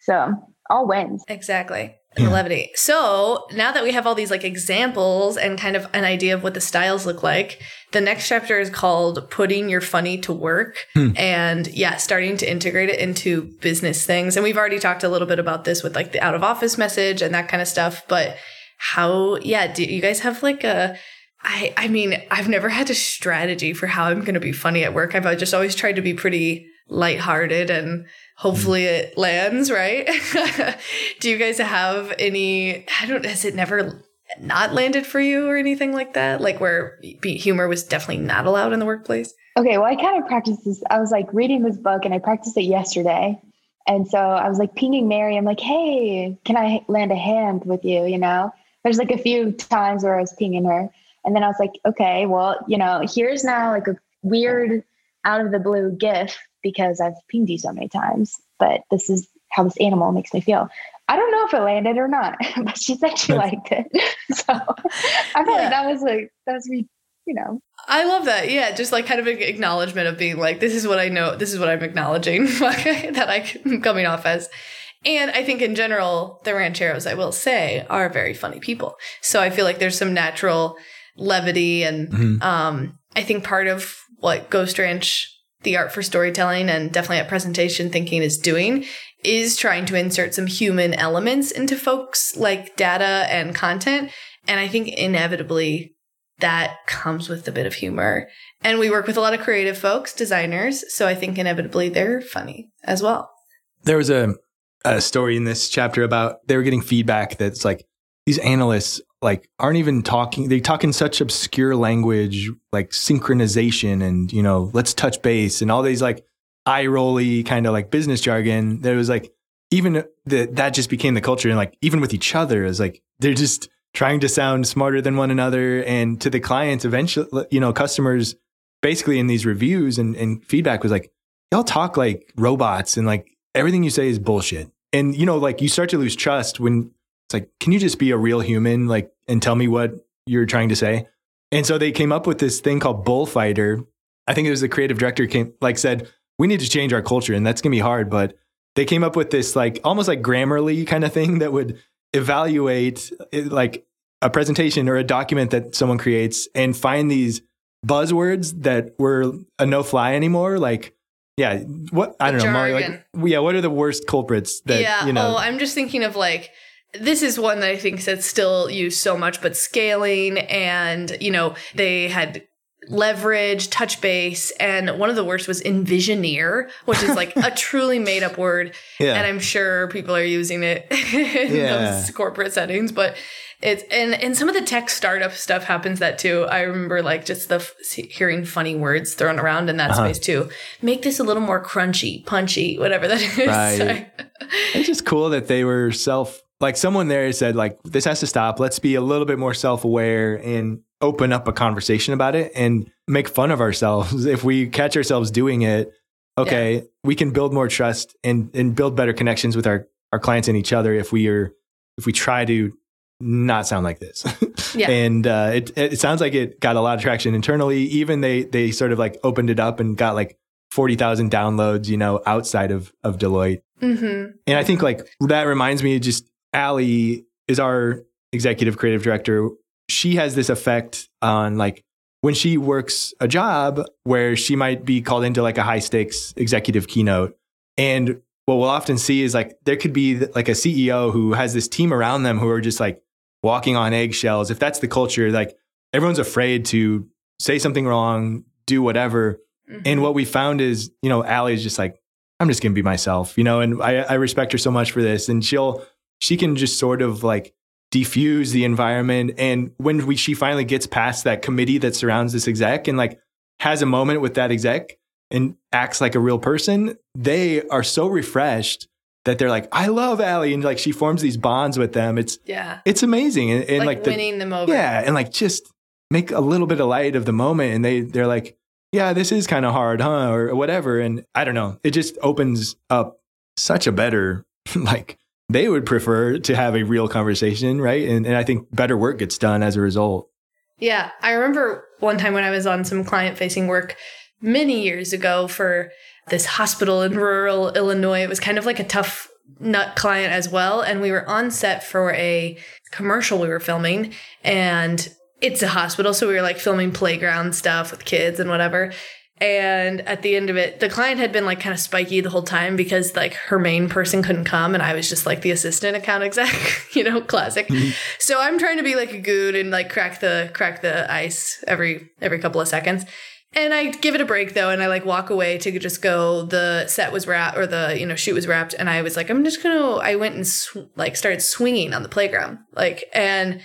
S4: So all wins.
S3: Exactly. And the
S2: Yeah.
S3: levity. So now that we have all these like examples and kind of an idea of what the styles look like, the next chapter is called Putting Your Funny to Work.
S2: Hmm.
S3: And yeah, starting to integrate it into business things. And we've already talked a little bit about this with like the out of office message and that kind of stuff. But how, yeah, do you guys have like a, I, I mean, I've never had a strategy for how I'm going to be funny at work. I've just always tried to be pretty lighthearted and hopefully mm-hmm. it lands, right? Do you guys have any, I don't, has it never not landed for you or anything like that? Like where humor was definitely not allowed in the workplace?
S4: Okay, well, I kind of practiced this. I was like reading this book and I practiced it yesterday. And so I was like pinging Mary. I'm like, hey, can I land a hand with you? You know, there's like a few times where I was pinging her. And then I was like, okay, well, you know, here's now like a weird out of the blue gif because I've pinged you so many times, but this is how this animal makes me feel. I don't know if it landed or not, but she said she liked it. So I felt
S3: Yeah.
S4: like that was like, that was, me, you know,
S3: I love that. Yeah, just like kind of an acknowledgement of being like, this is what I know, this is what I'm acknowledging that I'm coming off as. And I think in general, the rancheros, I will say, are very funny people. So I feel like there's some natural levity and
S2: Mhm.
S3: um, I think part of what Ghost Ranch, the art for storytelling, and definitely at presentation thinking is doing is trying to insert some human elements into folks like data and content. And I think inevitably that comes with a bit of humor. And we work with a lot of creative folks, designers. So I think inevitably they're funny as well.
S2: there was a, a story in this chapter about they were getting feedback that's like these analysts like aren't even talking they talk in such obscure language like synchronization and you know let's touch base and all these like eye rolly kind of like business jargon there was like even the, that just became the culture and like even with each other is like they're just trying to sound smarter than one another and to the clients eventually you know customers basically in these reviews and, and feedback was like y'all talk like robots and like everything you say is bullshit. And you know, like you start to lose trust when it's like, can you just be a real human, like, and tell me what you're trying to say? And so they came up with this thing called bullfighter. I think it was the creative director came like said, we need to change our culture, and that's gonna be hard. But they came up with this like almost like Grammarly kind of thing that would evaluate like a presentation or a document that someone creates and find these buzzwords that were a no fly anymore, like yeah, what I don't know, Molly, like yeah, what are the worst culprits that
S3: yeah,
S2: you know?
S3: Oh, I'm just thinking of like this is one that I think that's still used so much, but scaling and you know they had leverage, touch base, and one of the worst was envisioneer, which is like a truly made up word. Yeah. And I'm sure people are using it in yeah. those corporate settings, but it's and and some of the tech startup stuff happens that too. I remember like just the hearing funny words thrown around in that uh-huh. space too. Make this a little more crunchy, punchy, whatever that is. Right.
S2: it's just cool that they were self like someone there said like this has to stop. Let's be a little bit more self aware and open up a conversation about it and make fun of ourselves if we catch ourselves doing it. Okay, yeah. we can build more trust and and build better connections with our our clients and each other if we are if we try to not sound like this. yeah. And uh, it it sounds like it got a lot of traction internally. Even they they sort of like opened it up and got like forty thousand downloads, you know, outside of of Deloitte. Mm-hmm. And I think like that reminds me, just Allie is our executive creative director. She has this effect on like when she works a job where she might be called into like a high stakes executive keynote and what we'll often see is like there could be like a CEO who has this team around them who are just like walking on eggshells, if that's the culture, like everyone's afraid to say something wrong, do whatever. Mm-hmm. And what we found is, you know, Allie's just like, I'm just gonna be myself, you know, and I, I respect her so much for this. And she'll she can just sort of like defuse the environment. And when we she finally gets past that committee that surrounds this exec and like has a moment with that exec and acts like a real person, they are so refreshed that they're like, I love Allie, and like she forms these bonds with them. It's yeah, it's amazing, and, and like,
S3: like the, winning them over.
S2: Yeah, and like just make a little bit of light of the moment, and they they're like, yeah, this is kind of hard, huh, or whatever. And I don't know, it just opens up such a better like they would prefer to have a real conversation, right? And and I think better work gets done as a result.
S3: Yeah, I remember one time when I was on some client facing work many years ago for this hospital in rural Illinois. It was kind of like a tough nut client as well. And we were on set for a commercial we were filming, and it's a hospital. So we were like filming playground stuff with kids and whatever. And at the end of it, the client had been like kind of spiky the whole time because like her main person couldn't come and I was just like the assistant account exec, you know, classic. Mm-hmm. So I'm trying to be like a good and like crack the crack the ice every every couple of seconds. And I give it a break though, and I like walk away to just go. The set was wrapped, or the you know shoot was wrapped, and I was like, I'm just gonna. I went and sw- like started swinging on the playground, like, and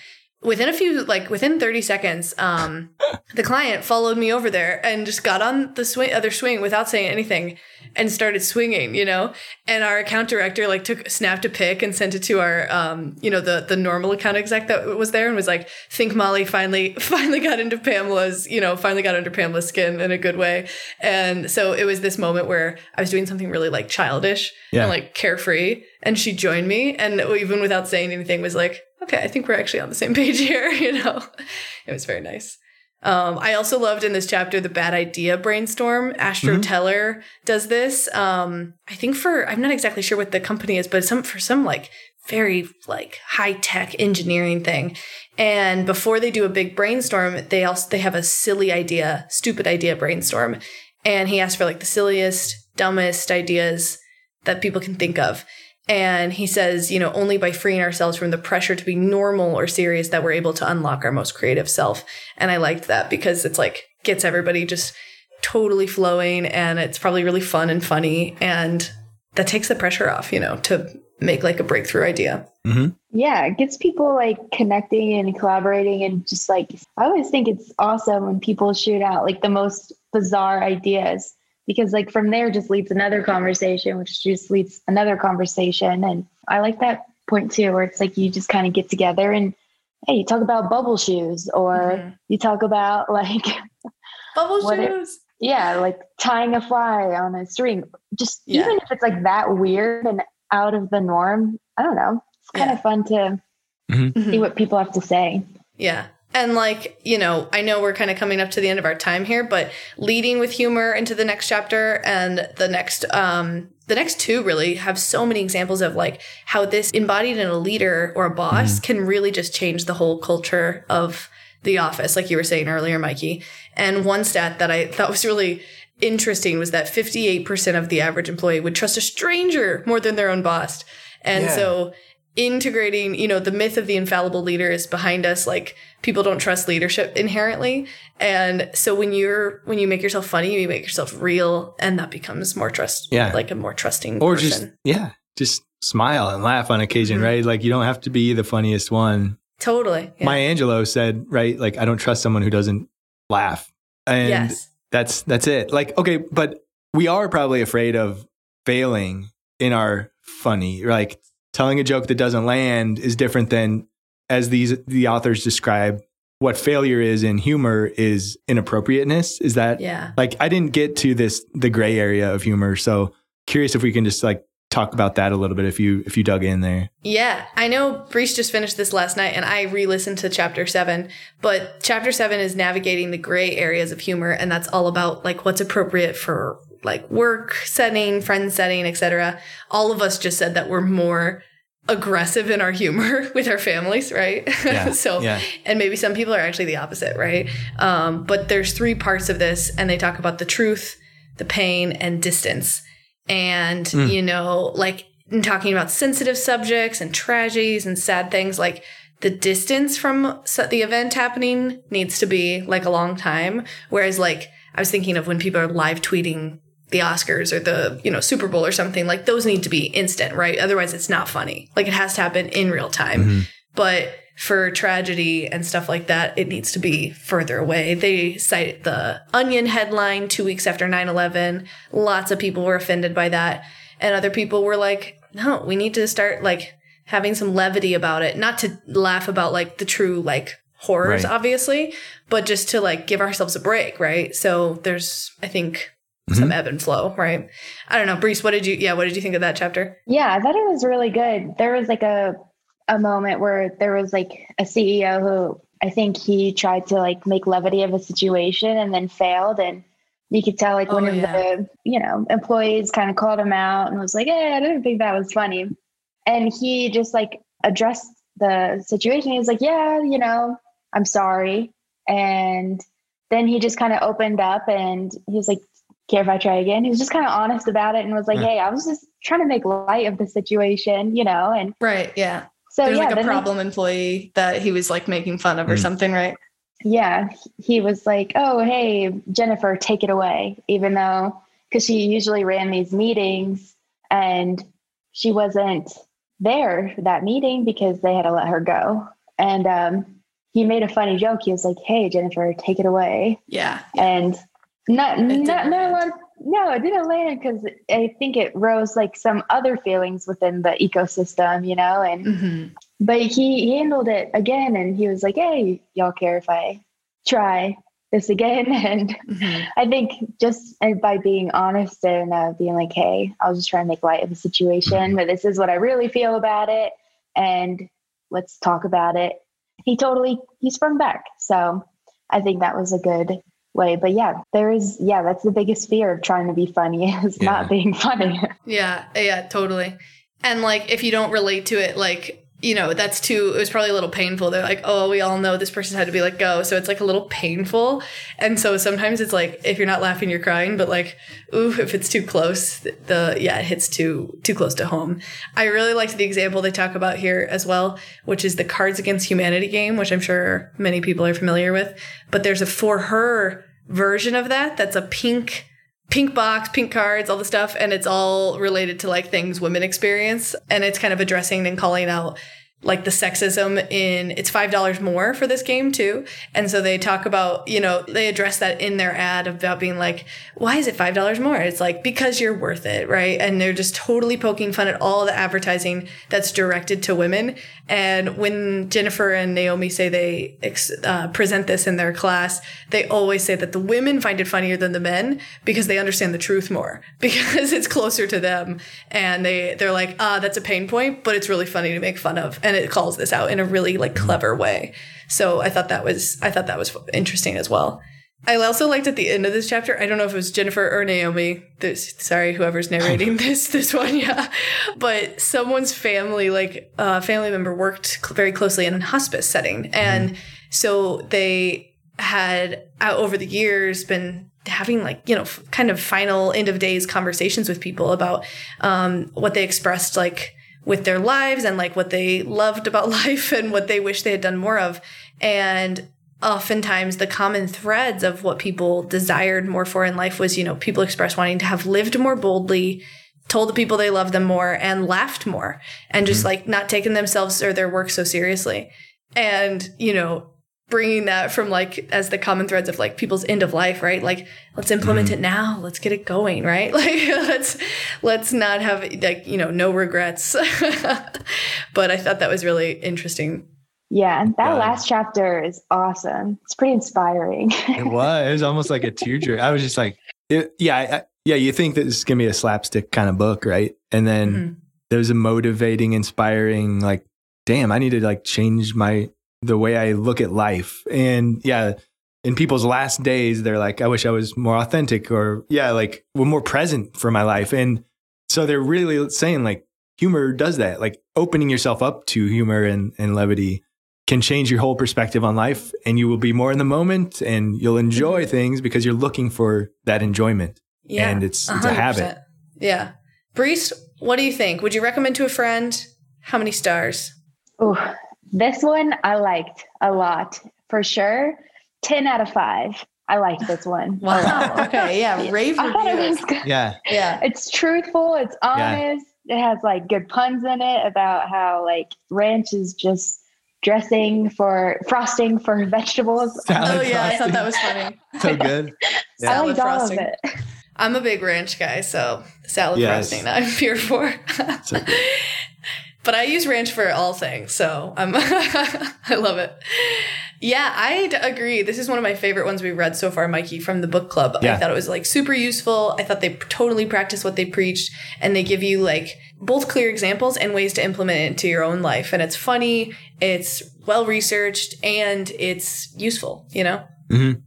S3: within a few like within 30 seconds um the client followed me over there and just got on the swing other swing without saying anything and started swinging you know and our account director like took snapped a pic and sent it to our um you know the the normal account exec that was there and was like think molly finally finally got into pamela's you know finally got under pamela's skin in a good way and so it was this moment where i was doing something really like childish yeah. and like carefree and she joined me and even without saying anything was like okay, I think we're actually on the same page here. You know, it was very nice. Um, I also loved in this chapter the bad idea brainstorm. Astro mm-hmm. Teller does this. Um, I think for I'm not exactly sure what the company is, but some for some like very like high tech engineering thing. And before they do a big brainstorm, they also they have a silly idea, stupid idea brainstorm. And he asked for like the silliest, dumbest ideas that people can think of. And he says, you know, only by freeing ourselves from the pressure to be normal or serious that we're able to unlock our most creative self. And I liked that because it's like gets everybody just totally flowing and it's probably really fun and funny. And that takes the pressure off, you know, to make like a breakthrough idea.
S4: Mm-hmm. Yeah, it gets people like connecting and collaborating. And just like, I always think it's awesome when people shoot out like the most bizarre ideas because like from there just leads another conversation which just leads another conversation and i like that point too where it's like you just kind of get together and hey you talk about bubble shoes or mm-hmm. you talk about like
S3: bubble shoes
S4: yeah, like tying a fly on a string. Just
S3: Yeah.
S4: even if it's like that weird and out of the norm, I don't know. It's kind
S3: Yeah.
S4: of fun to see what people have to say.
S3: Yeah. And like, you know, I know we're kind of coming up to the end of our time here, but leading with humor into the next chapter and the next um the next two really have so many examples of like how this embodied in a leader or a boss can really just change the whole culture of the office, like you were saying earlier, Mikey. And one stat that I thought was really interesting was that 58% of the average employee would trust a stranger more than their own boss. And
S2: Yeah.
S3: so integrating, you know, the myth of the infallible leader is behind us. Like people don't trust leadership inherently. And so when you're, when you make yourself funny, you make yourself real and that becomes more trust,
S2: Yeah.
S3: like a more trusting
S2: or
S3: person.
S2: just yeah, just smile and laugh on occasion,
S3: Mhm.
S2: right? Like you don't have to be the funniest one.
S3: totally. Yeah.
S2: Maya Angelou said, right? Like I don't trust someone who doesn't laugh, and
S3: yes.
S2: that's that's it. Like okay, but we are probably afraid of failing in our funny. Like telling a joke that doesn't land is different than as these the authors describe what failure is in humor is inappropriateness. Is that
S3: Yeah.
S2: like I didn't get to this the gray area of humor, so curious if we can just like talk about that a little bit if you if you dug in there.
S3: Yeah, I know Brees just finished this last night and I re listened to chapter seven, but chapter seven is navigating the gray areas of humor, and that's all about like what's appropriate for like work setting, friend setting, etc. All of us just said that we're more aggressive in our humor with our families, right?
S2: Yeah,
S3: so,
S2: yeah.
S3: and maybe some people are actually the opposite, right? Um, but there's three parts of this, and they talk about the truth, the pain, and distance. And,
S2: Mm.
S3: you know, like in talking about sensitive subjects and tragedies and sad things, like the distance from the event happening needs to be like a long time. Whereas, like, I was thinking of when people are live tweeting the Oscars or the, you know, Super Bowl or something, like those need to be instant, right? Otherwise, it's not funny. Like, it has to happen in real time. Mm-hmm. But for tragedy and stuff like that, it needs to be further away. They cite the Onion headline two weeks after 9 11. Lots of people were offended by that. And other people were like, no, we need to start like having some levity about it. Not to laugh about like the true like horrors,
S2: Right.
S3: obviously, but just to like give ourselves a break, right? So there's, I think, some mm-hmm. ebb and flow, right? I don't know. Brees, what did you, yeah, what did you think of that chapter?
S4: Yeah, I thought it was really good. There was like a a moment where there was like a CEO who I think he tried to like make levity of a situation and then failed and you could tell like oh, one
S3: Oh,
S4: of
S3: yeah.
S4: the you know employees kind of called him out and was like, "Hey, I didn't think that was funny," and he just like addressed the situation. He was like, "Yeah, you know, I'm sorry," and then he just kind of opened up and he was like, care if I try again? He was just kind of honest about it and was like,
S2: Yeah.
S4: hey, I was just trying to make light of the situation, you know? And
S3: Right. Yeah.
S4: so,
S3: There's
S4: yeah,
S3: like a
S4: then,
S3: problem employee that he was like making fun of or
S2: Mm.
S3: something, right?
S4: yeah, he was like, oh, hey, Jennifer, take it away, even though, because she usually ran these meetings and she wasn't there that meeting because they had to let her go. And um, he made a funny joke. He was like, hey, Jennifer, take it away.
S3: Yeah.
S4: and not not not a lot. Of, no, it didn't land because I think it rose like some other feelings within the ecosystem, you know. And
S3: hmm
S4: but he handled it again, and he was like, "Hey, y'all care if I try this again?" And
S3: hmm
S4: I think just uh, by being honest and uh, being like, "Hey, I was just trying to make light of the situation, but this is what I really feel about it, and let's talk about it." He totally he sprung back. So I think that was a good way. But yeah, there is yeah, that's the biggest fear of trying to be funny is
S2: Yeah.
S4: not being funny.
S3: Yeah. Yeah. Totally. And like, if you don't relate to it, like, you know, that's too, it was probably a little painful. They're like, oh, we all know this person had to be let go. So it's like a little painful. And so sometimes it's like, if you're not laughing, you're crying. But like, ooh, if it's too close, the, yeah, it hits too, too close to home. I really liked the example they talk about here as well, which is the Cards Against Humanity game, which I'm sure many people are familiar with. But there's a for her version of that that's a pink pink box, pink cards, all the stuff, and it's all related to like things women experience. And it's kind of addressing and calling out like the sexism in it's five dollars more for this game too and so they talk about you know they address that in their ad about being like why is it five dollars more it's like because you're worth it right and they're just totally poking fun at all the advertising that's directed to women and when jennifer and naomi say they ex- uh, present this in their class they always say that the women find it funnier than the men because they understand the truth more because it's closer to them and they they're like ah that's a pain point but it's really funny to make fun of and it calls this out in a really like clever way. So I thought that was I thought that was interesting as well. I also liked at the end of this chapter. I don't know if it was Jennifer or Naomi. This, sorry, whoever's narrating this this one, yeah. But someone's family, like a uh, family member, worked cl- very closely in a hospice setting, and mm-hmm. so they had uh, over the years been having like you know f- kind of final end of days conversations with people about um, what they expressed like with their lives and like what they loved about life and what they wish they had done more of. And oftentimes the common threads of what people desired more for in life was, you know, people express wanting to have lived more boldly, told the people they loved them more and laughed more and just mm-hmm. like not taking themselves or their work so seriously. And, you know, bringing that from like as the common threads of like people's end of life right like let's implement mm-hmm. it now let's get it going right like let's let's not have like you know no regrets but i thought that was really interesting
S4: yeah that yeah. last chapter is awesome it's pretty inspiring
S2: it was it was almost like a tearjerker i was just like it, yeah I, yeah you think that this is gonna be a slapstick kind of book right and then mm-hmm. there's a motivating inspiring like damn i need to like change my the way I look at life. And yeah, in people's last days, they're like, I wish I was more authentic or yeah, like we're more present for my life. And so they're really saying like humor does that, like opening yourself up to humor and, and levity can change your whole perspective on life and you will be more in the moment and you'll enjoy mm-hmm. things because you're looking for that enjoyment. Yeah. And it's, it's a habit.
S3: Yeah. Brees, what do you think? Would you recommend to a friend? How many stars?
S4: Oh, this one I liked a lot for sure. 10 out of 5. I liked this one.
S3: Wow. okay. Yeah. Rave reviews.
S2: Yeah.
S3: Yeah.
S4: It's truthful. It's honest. Yeah. It has like good puns in it about how like ranch is just dressing for frosting for vegetables.
S3: Salad oh yeah, frosting. I thought that was funny.
S2: so good.
S4: Yeah. I liked all of it.
S3: I'm a big ranch guy, so salad yes. frosting I'm here for. so but I use ranch for all things, so I'm I love it. Yeah, I'd agree. This is one of my favorite ones we've read so far, Mikey, from the book club. Yeah. I thought it was like super useful. I thought they totally practiced what they preached and they give you like both clear examples and ways to implement it into your own life. And it's funny, it's well researched, and it's useful, you know?
S2: Mm-hmm.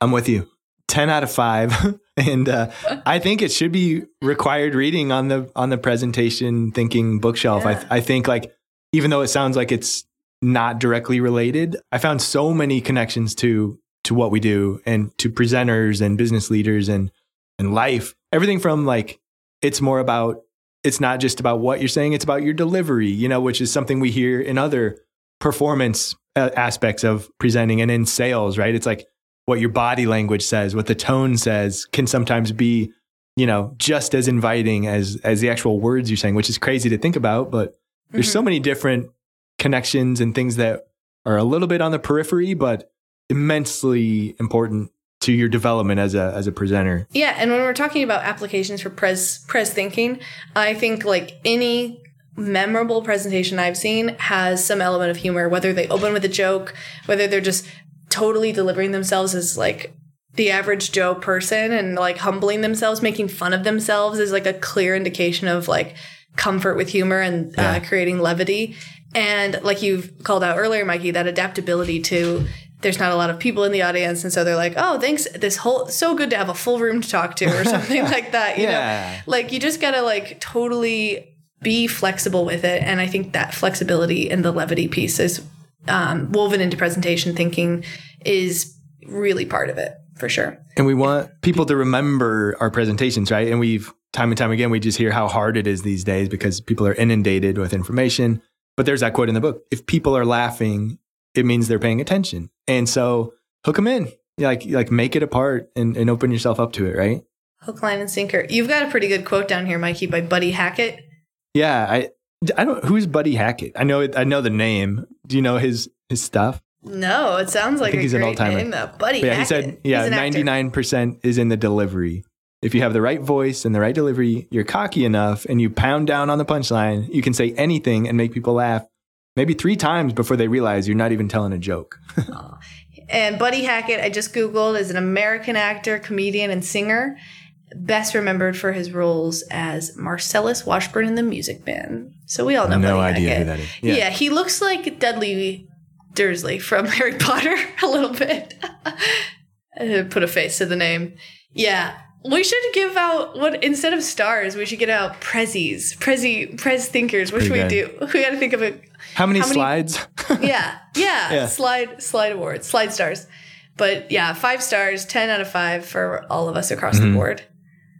S2: I'm with you. 10 out of 5 and uh, i think it should be required reading on the on the presentation thinking bookshelf yeah. I, I think like even though it sounds like it's not directly related. I found so many connections to to what we do and to presenters and business leaders and and life. Everything from like it's more about it's not just about what you're saying it's about your delivery you know which is something we hear in other performance uh, aspects of presenting and in sales right? It's like what your body language says, what the tone says can sometimes be, you know, just as inviting as as the actual words you're saying, which is crazy to think about, but there's mm-hmm. so many different connections and things that are a little bit on the periphery but immensely important to your development as a as a presenter.
S3: Yeah, and when we're talking about applications for pres pres thinking, I think like any memorable presentation I've seen has some element of humor, whether they open with a joke, whether they're just totally delivering themselves as like the average Joe person and like humbling themselves, making fun of themselves is like a clear indication of like comfort with humor and uh, yeah. uh, creating levity. And like you've called out earlier, Mikey, that adaptability to there's not a lot of people in the audience. And so they're like, oh, thanks. This whole, so good to have a full room to talk to or something like that. You yeah. know, like you just got to like totally be flexible with it. And I think that flexibility and the levity piece is um, woven into presentation thinking is really part of it for sure.
S2: And we want people to remember our presentations, right? And we've time and time again, we just hear how hard it is these days because people are inundated with information. But there's that quote in the book if people are laughing, it means they're paying attention. And so hook them in, like, like make it a part and, and open yourself up to it, right?
S3: Hook, line, and sinker. You've got a pretty good quote down here, Mikey, by Buddy Hackett.
S2: Yeah, I, I don't. Who's Buddy Hackett? I know. I know the name. Do you know his his stuff?
S3: No, it sounds like
S2: think
S3: a
S2: he's an old-timer.
S3: name. Buddy.
S2: But yeah, he
S3: Hackett.
S2: said. Yeah,
S3: He's an actor.
S2: ninety nine percent is in the delivery. If you have the right voice and the right delivery, you're cocky enough, and you pound down on the punchline. You can say anything and make people laugh, maybe three times before they realize you're not even telling a joke.
S3: And Buddy Hackett, I just Googled, is an American actor, comedian, and singer. Best remembered for his roles as Marcellus Washburn in the Music Man. So we all know
S2: no
S3: Buddy
S2: idea
S3: Hackett.
S2: who that is.
S3: Yeah. he looks like Dudley Dursley from Harry Potter a little bit. Put a face to the name. Yeah. We should give out what instead of stars, we should get out prezzies, prezi, prez thinkers. What should we do? We got to think of a
S2: How many
S3: How many-
S2: slides?
S3: yeah, yeah,
S2: Yeah.
S3: Slide slide awards, slide stars. But yeah, five stars, ten out of five for all of us across the
S2: Mhm.
S3: board.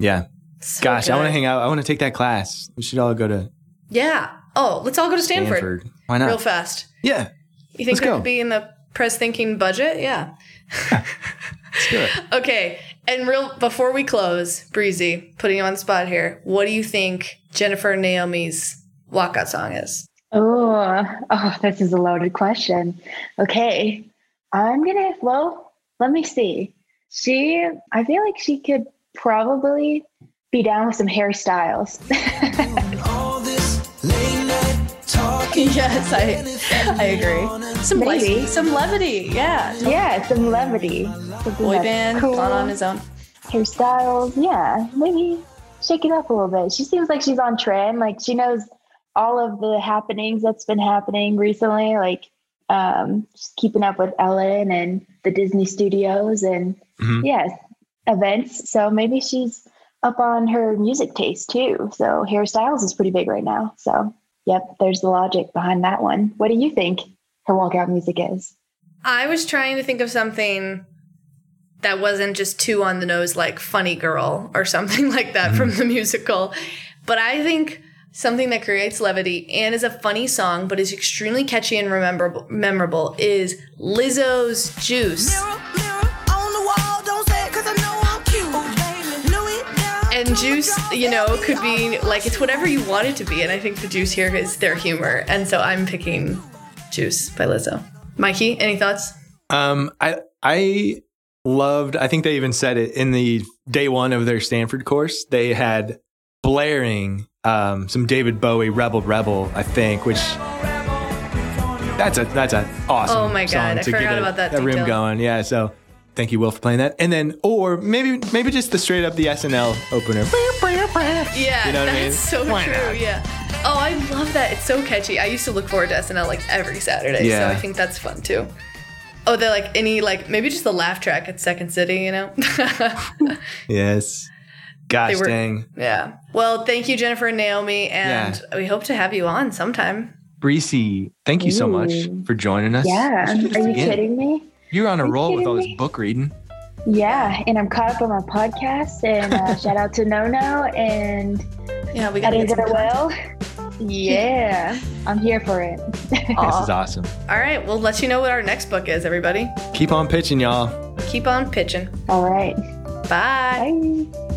S2: yeah.
S3: So
S2: Gosh, I want to hang out. I want to take that class. We should all go to
S3: Yeah. Oh, let's all go to Stanford,
S2: Stanford. Why not?
S3: real fast.
S2: yeah.
S3: You think
S2: Let's
S3: that
S2: go.
S3: could be in the press thinking budget? Yeah.
S2: Let's do it.
S3: Okay. And real before we close, Breezy, putting you on the spot here. What do you think Jennifer Naomi's walkout song is?
S4: Oh, oh, this is a loaded question. Okay. I'm to, well, let me see. She, I feel like she could probably be down with some
S5: Harry Styles.
S3: Yes, I I agree. Some
S4: Maybe.
S3: light, some levity. Yeah.
S4: yeah, some levity. Something
S3: Boy
S4: that's
S3: band,
S4: cool.
S3: gone on his own.
S4: Harry Styles. Yeah, maybe shake it up a little bit. She seems like she's on trend. Like she knows all of the happenings that's been happening recently. Like um, just keeping up with Ellen and the Disney Studios and
S2: Mhm.
S4: yes, events. So maybe she's up on her music taste too. So Harry Styles is pretty big right now. So yep, there's the logic behind that one. What do you think her walkout music is?
S3: I was trying to think of something that wasn't just too on the nose, like Funny Girl or something like that from mm-hmm. the musical. But I think something that creates levity and is a funny song, but is extremely catchy and rememberable, memorable is Lizzo's Juice.
S5: Mirror,
S3: Juice, you know, could be like it's whatever you want it to be. And I think the Juice here is their humor. And so I'm picking Juice by Lizzo. Mikey, any thoughts?
S2: Um, I I loved. I think they even said it in the day one of their Stanford course. They had blaring um, some David Bowie "Rebel Rebel," I think, which that's a that's a awesome.
S3: Oh my God,
S2: song
S3: I forgot
S2: a,
S3: about that
S2: a room going. Yeah, so thank you, Will, for playing that. And then, or maybe maybe just the straight up the SNL opener.
S3: Yeah,
S2: You know what I
S3: that's
S2: mean?
S3: so
S2: Why
S3: true.
S2: not?
S3: Yeah. Oh, I love that. It's so catchy. I used to look forward to SNL like every Saturday,
S2: Yeah.
S3: so I think that's fun too. Oh, they're like any like maybe just the laugh track at Second City, you know?
S2: Yes. Gosh
S3: They were-
S2: dang.
S3: yeah. Well, thank you, Jennifer and Naomi, and we hope to have you on sometime.
S2: Breezy, thank you so much for joining us.
S4: Yeah,
S2: We should do
S4: are you
S2: again.
S4: kidding me?
S2: You're on a
S4: Are
S2: roll with all this
S4: me?
S2: book reading.
S4: Yeah, and I'm caught up on my podcast. And uh, shout out to Nono and
S3: Yeah, we got to
S4: Eddie
S3: get some
S4: Will. Yeah, I'm here for it.
S2: This is awesome.
S3: All right, we'll let you know what our next book is, everybody.
S2: Keep on pitching, y'all.
S3: Keep on pitching.
S4: All right.
S3: Bye.
S4: Bye.